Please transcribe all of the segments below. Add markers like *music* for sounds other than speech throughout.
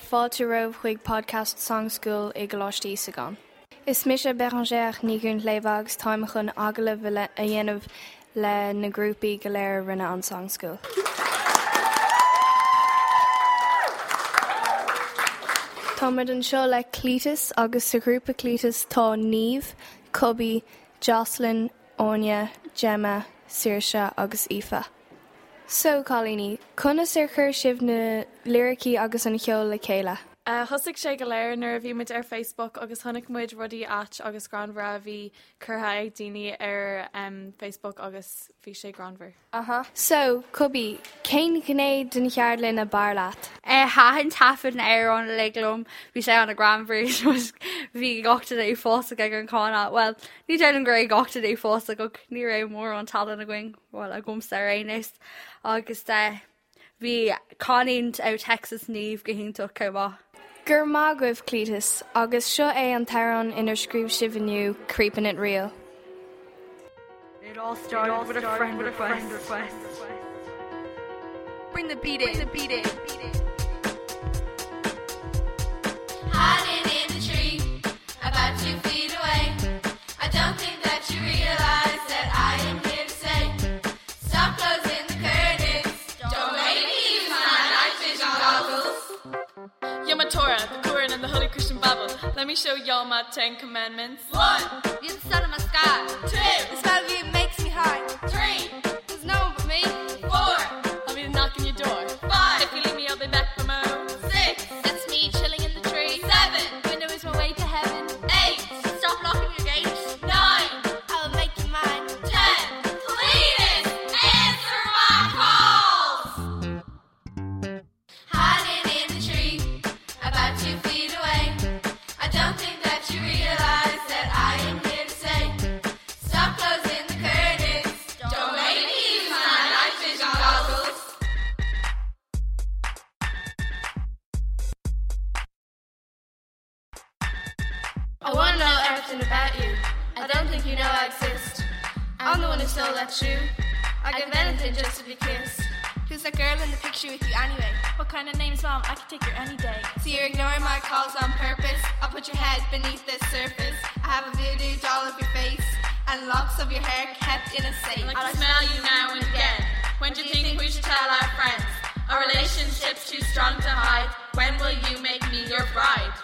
fáilte roh chuig podcast Songschool i goláistí sa gan. Is mis a Beranger níún léhhagus táimechan agala bhile a dhéanamh le na grúpií go léir rinne an Songschool. Táid an seo le clítas agus sa grúpa clítas tá níomh, cobí, Jocelyn, óne, Gemma, Sirse agus ifa. So cholíní, chunas ar chur sibh na lyraí agus. Uh, Thsigh sé go léir nar a bhí muid ar Facebook agus tháinig muid rudí at agus granhra bhí chutha ag daine ar um, Facebook agus bhí sé granver. Aha. So cubí céin gnéad den chearlinn a bar leat. É hahann tafan ar an lelumm bhí sé an na granver *laughs* bhí gachta é fósa ag an cána well ní de an gré gachta é fósa go ní ré mór an talan a going bhil a gom sa réis agus de hí cáínt á Texas níomh go hinnta cumá. Gur má goibh clítas agus seo é an tarán inar scríb sibhaniu creeping it real. It all started, it all with, a friend with a friend request. Bring the beat in, the beat in, beat in. Me show y'all my Ten Commandments. one I wanna know everything about you. I don't think you know I exist. I'm the one who stole that shoe. I give anything just to be kissed. Who's that girl in the picture with you anyway? What kind of name's mom? I can take her any day. So you're ignoring my calls on purpose. I'll put your head beneath this surface. I have a voodoo doll of your face and locks of your hair kept in a safe. I like to smell you now and again. When do you think we should tell our friends? Our relationship's too strong to hide. When will you make me your bride?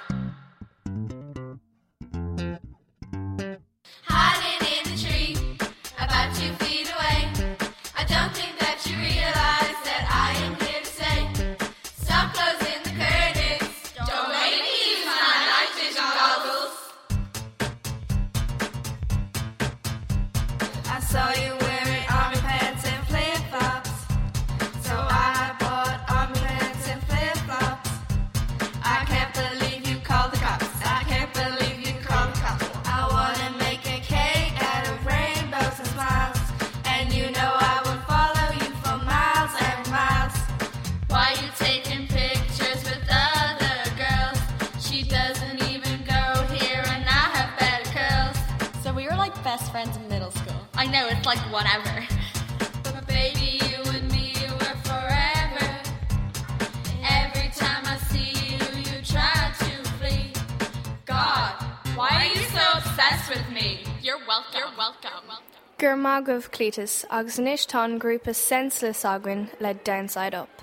Gur má goibh clítas agus inis tá grúpa sensless agan le downside up.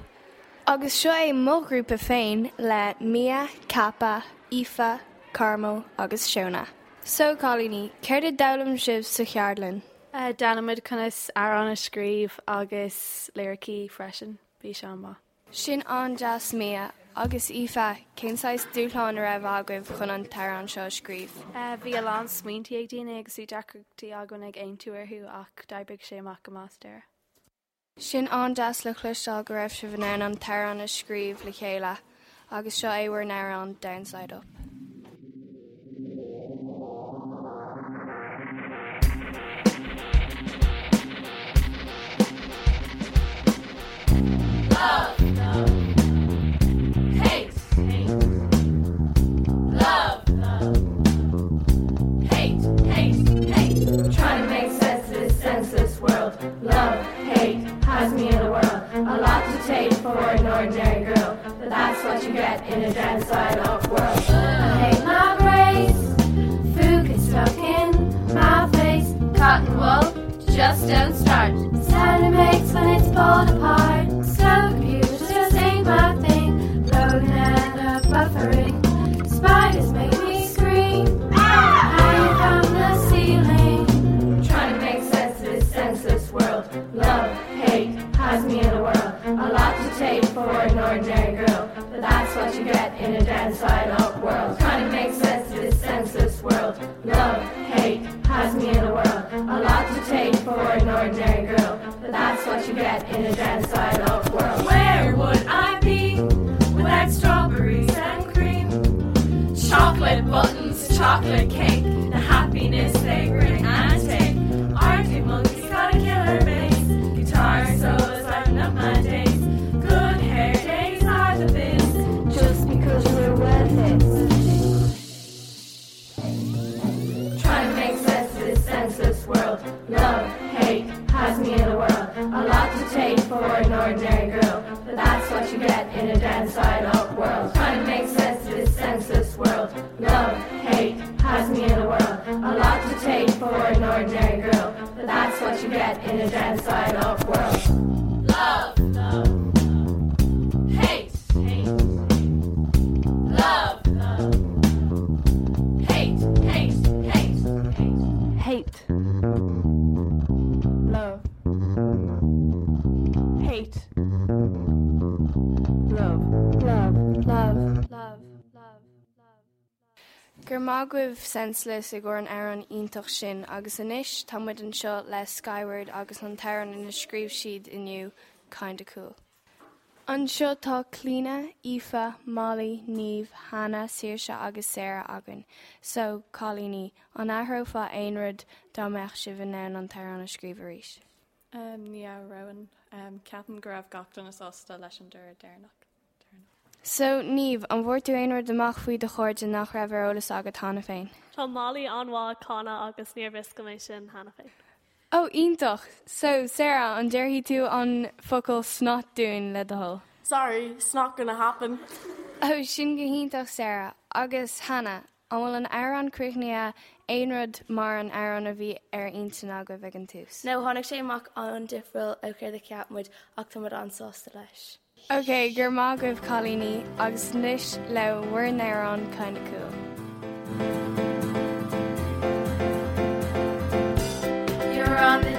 Agus seo é mógrúpa féin le mia, cappa, ifa, carmo agus seona. So cholíní, céir de dalam sibh sa chearlan. Uh, Danimid chunas ar an a scríb agus lyricí freisin bhí se má. Sin an jazz mia agus ifa céáis dúláán a raibh agah chun an tar an seo scríb. Bhí a lá smuointí ag daine agus sú decrtaí agan ag aon túarthú ach daibeh sé amach go másteir. Sin an jazz le chluisteil go raibh si bhné an tar an a scríb le chéile, agus seo éhar ná an downside up. Chocolate cake, the happiness they bring and take. Arctic monkeys got a killer bass, guitar solos lighten up my days. Good hair days are the biz, just because you're worth it. Trying to make sense of this senseless world. Love, hate, has me in a whirl. A lot to take for an ordinary girl, but that's what you get in a dance side up world. Trying to make sense of this senseless world. Love, for an ordinary girl, but that's what you get in a up world. Gur má goibh senslas i ggur an air an ionintach sin agus inis támuid an seo le Skyward agus an tean ina scríb siad inniu kinda cool. An seo tá clína, Ifa, Molly, níomh, Hanna, Saoirse agus Sarah agan, so cholíní an athrófa aonrad dá meach si bhné an tear an scríbaríis. Um, ní roian um, ceapan go raibh gatain is osta leis an dúir déirnach. So níomh an bhór tú aonrad amach faoi de chuirde nach raibh arolalas agat tána féin. Tá málaí anhá cána agus níorvis go mééis sin hena fé. Ó ionintach, so Sarah an déirhí tú an focail snot dún le dohol. Sorry, it's not gonna happen. ó sin go híntaach Sarah agus Hanna an bhfuil an air an cruithnia éonrad mar an airan a bhí ar intainna go bheith an túús. No tháinig sé amach an difriil ó chuir de ceapmuid ach tá mar ansásta leis. Ok, gur má goibh cholíní agus níis le bhhuiir an chuna cool. You're on the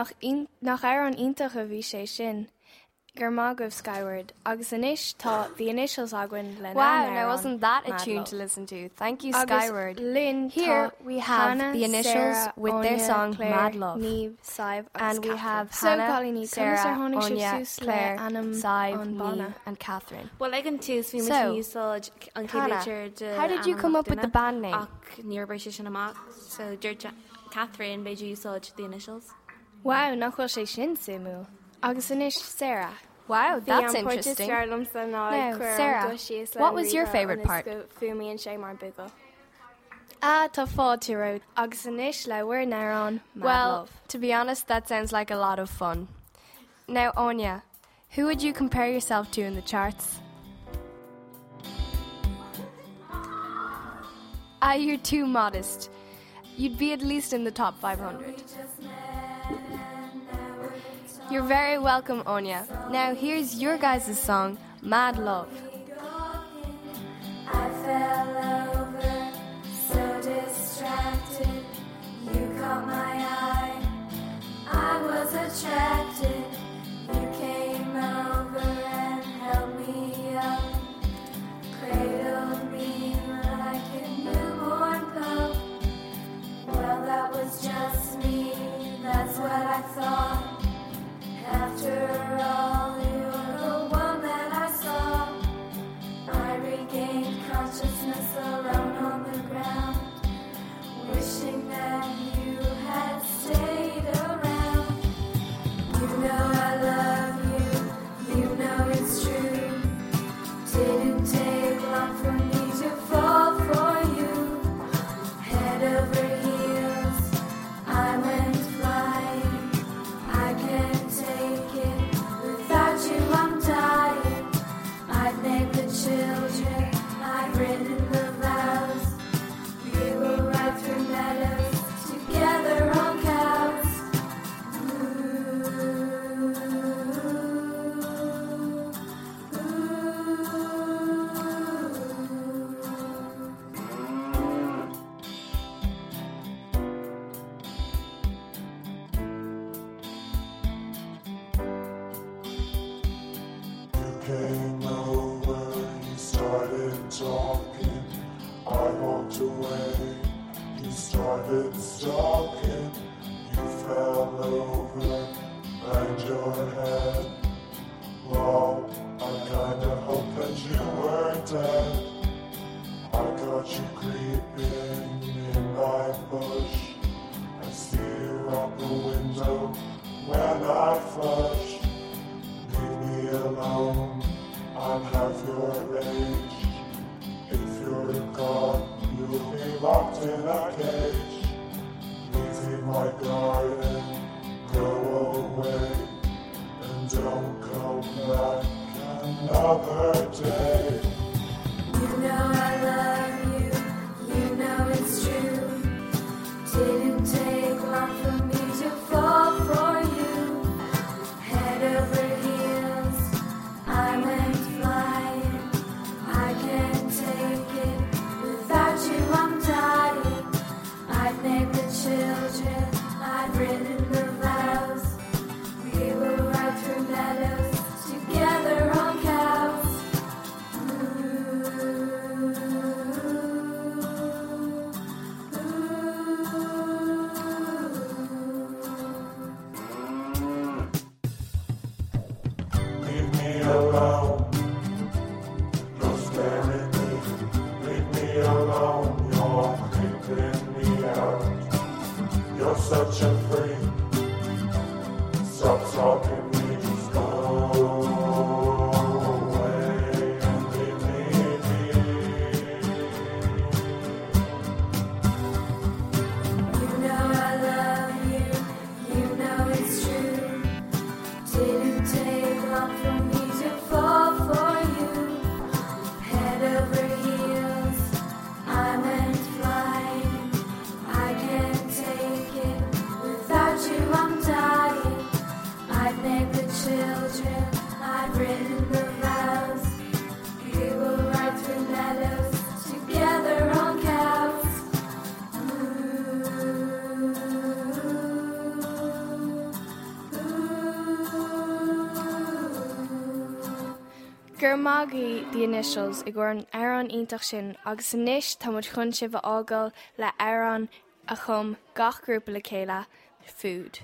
nach in- nach ar an intach a bhí sé sin. Gur má Skyward, agus inis tá the initials ahain le Wow, an now Aaron, wasn't that a tune to listen to? Thank you, Agus Skyward. Lynn Here we have Hannah, the initials Sarah, with their song Claire, Mad Love. Neve, Sive, And we have so Hannah, Colleen, Sarah, Anya, Claire, Claire, Anam, Sive, an Neve, and Catherine. Well ag an túús bhí So, úsáid an Hannah, how did you come up with the band name? ach níor sé sin amach so dúir Catherine beidir úsáid the initials. Wow nach chuil sé sin simú. Agus inis Sarah. Wow, that's interesting. Now, Sarah, what was your favourite part? Fumí an sé mar buga. Ah tá fád tú agus inis le narán Well, to be honest, that sounds like a lot of fun. Now, Anya, who would you compare yourself to in the charts? Ah, you're too modest. You'd be at least in the top 500. You're very welcome, Onya. Now, here's your guys' song, Mad Love. Came over, you started talking. I walked away, you started stalking. You fell over, Gur mágaí the initials i ggur an airán ítach sin agus san níis tá mu chun sibh ágal le airán a chum gachgrúpa le céile food.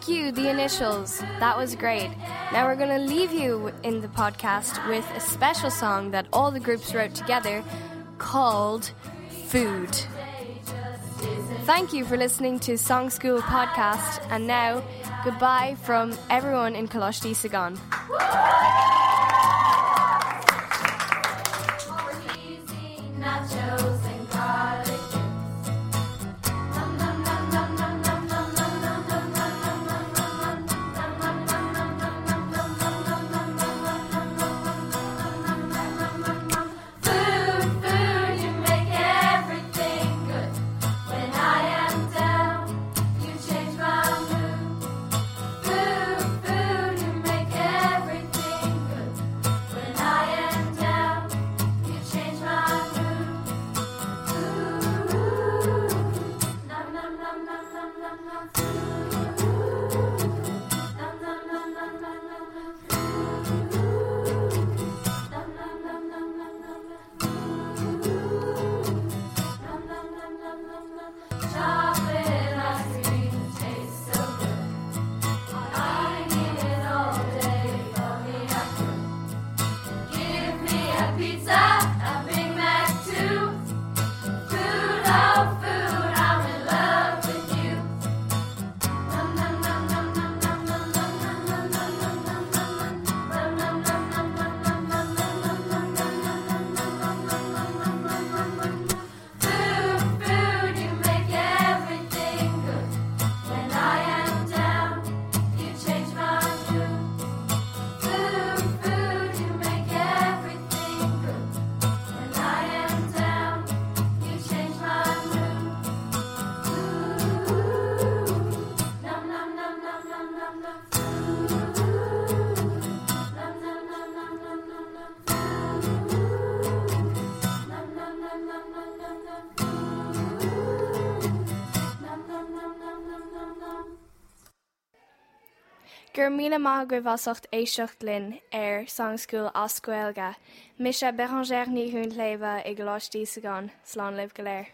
Thank you, the initials. That was great. Now we're going to leave you in the podcast with a special song that all the groups wrote together called Food. Thank you for listening to Song School Podcast, and now goodbye from everyone in Coláiste Íosagáin. Gur míle má go bhhasocht éisiocht linn ar sangscúil ascuilga, mis sé berangéir ní hún léimh ag go láistí sa gan slán libh go léir.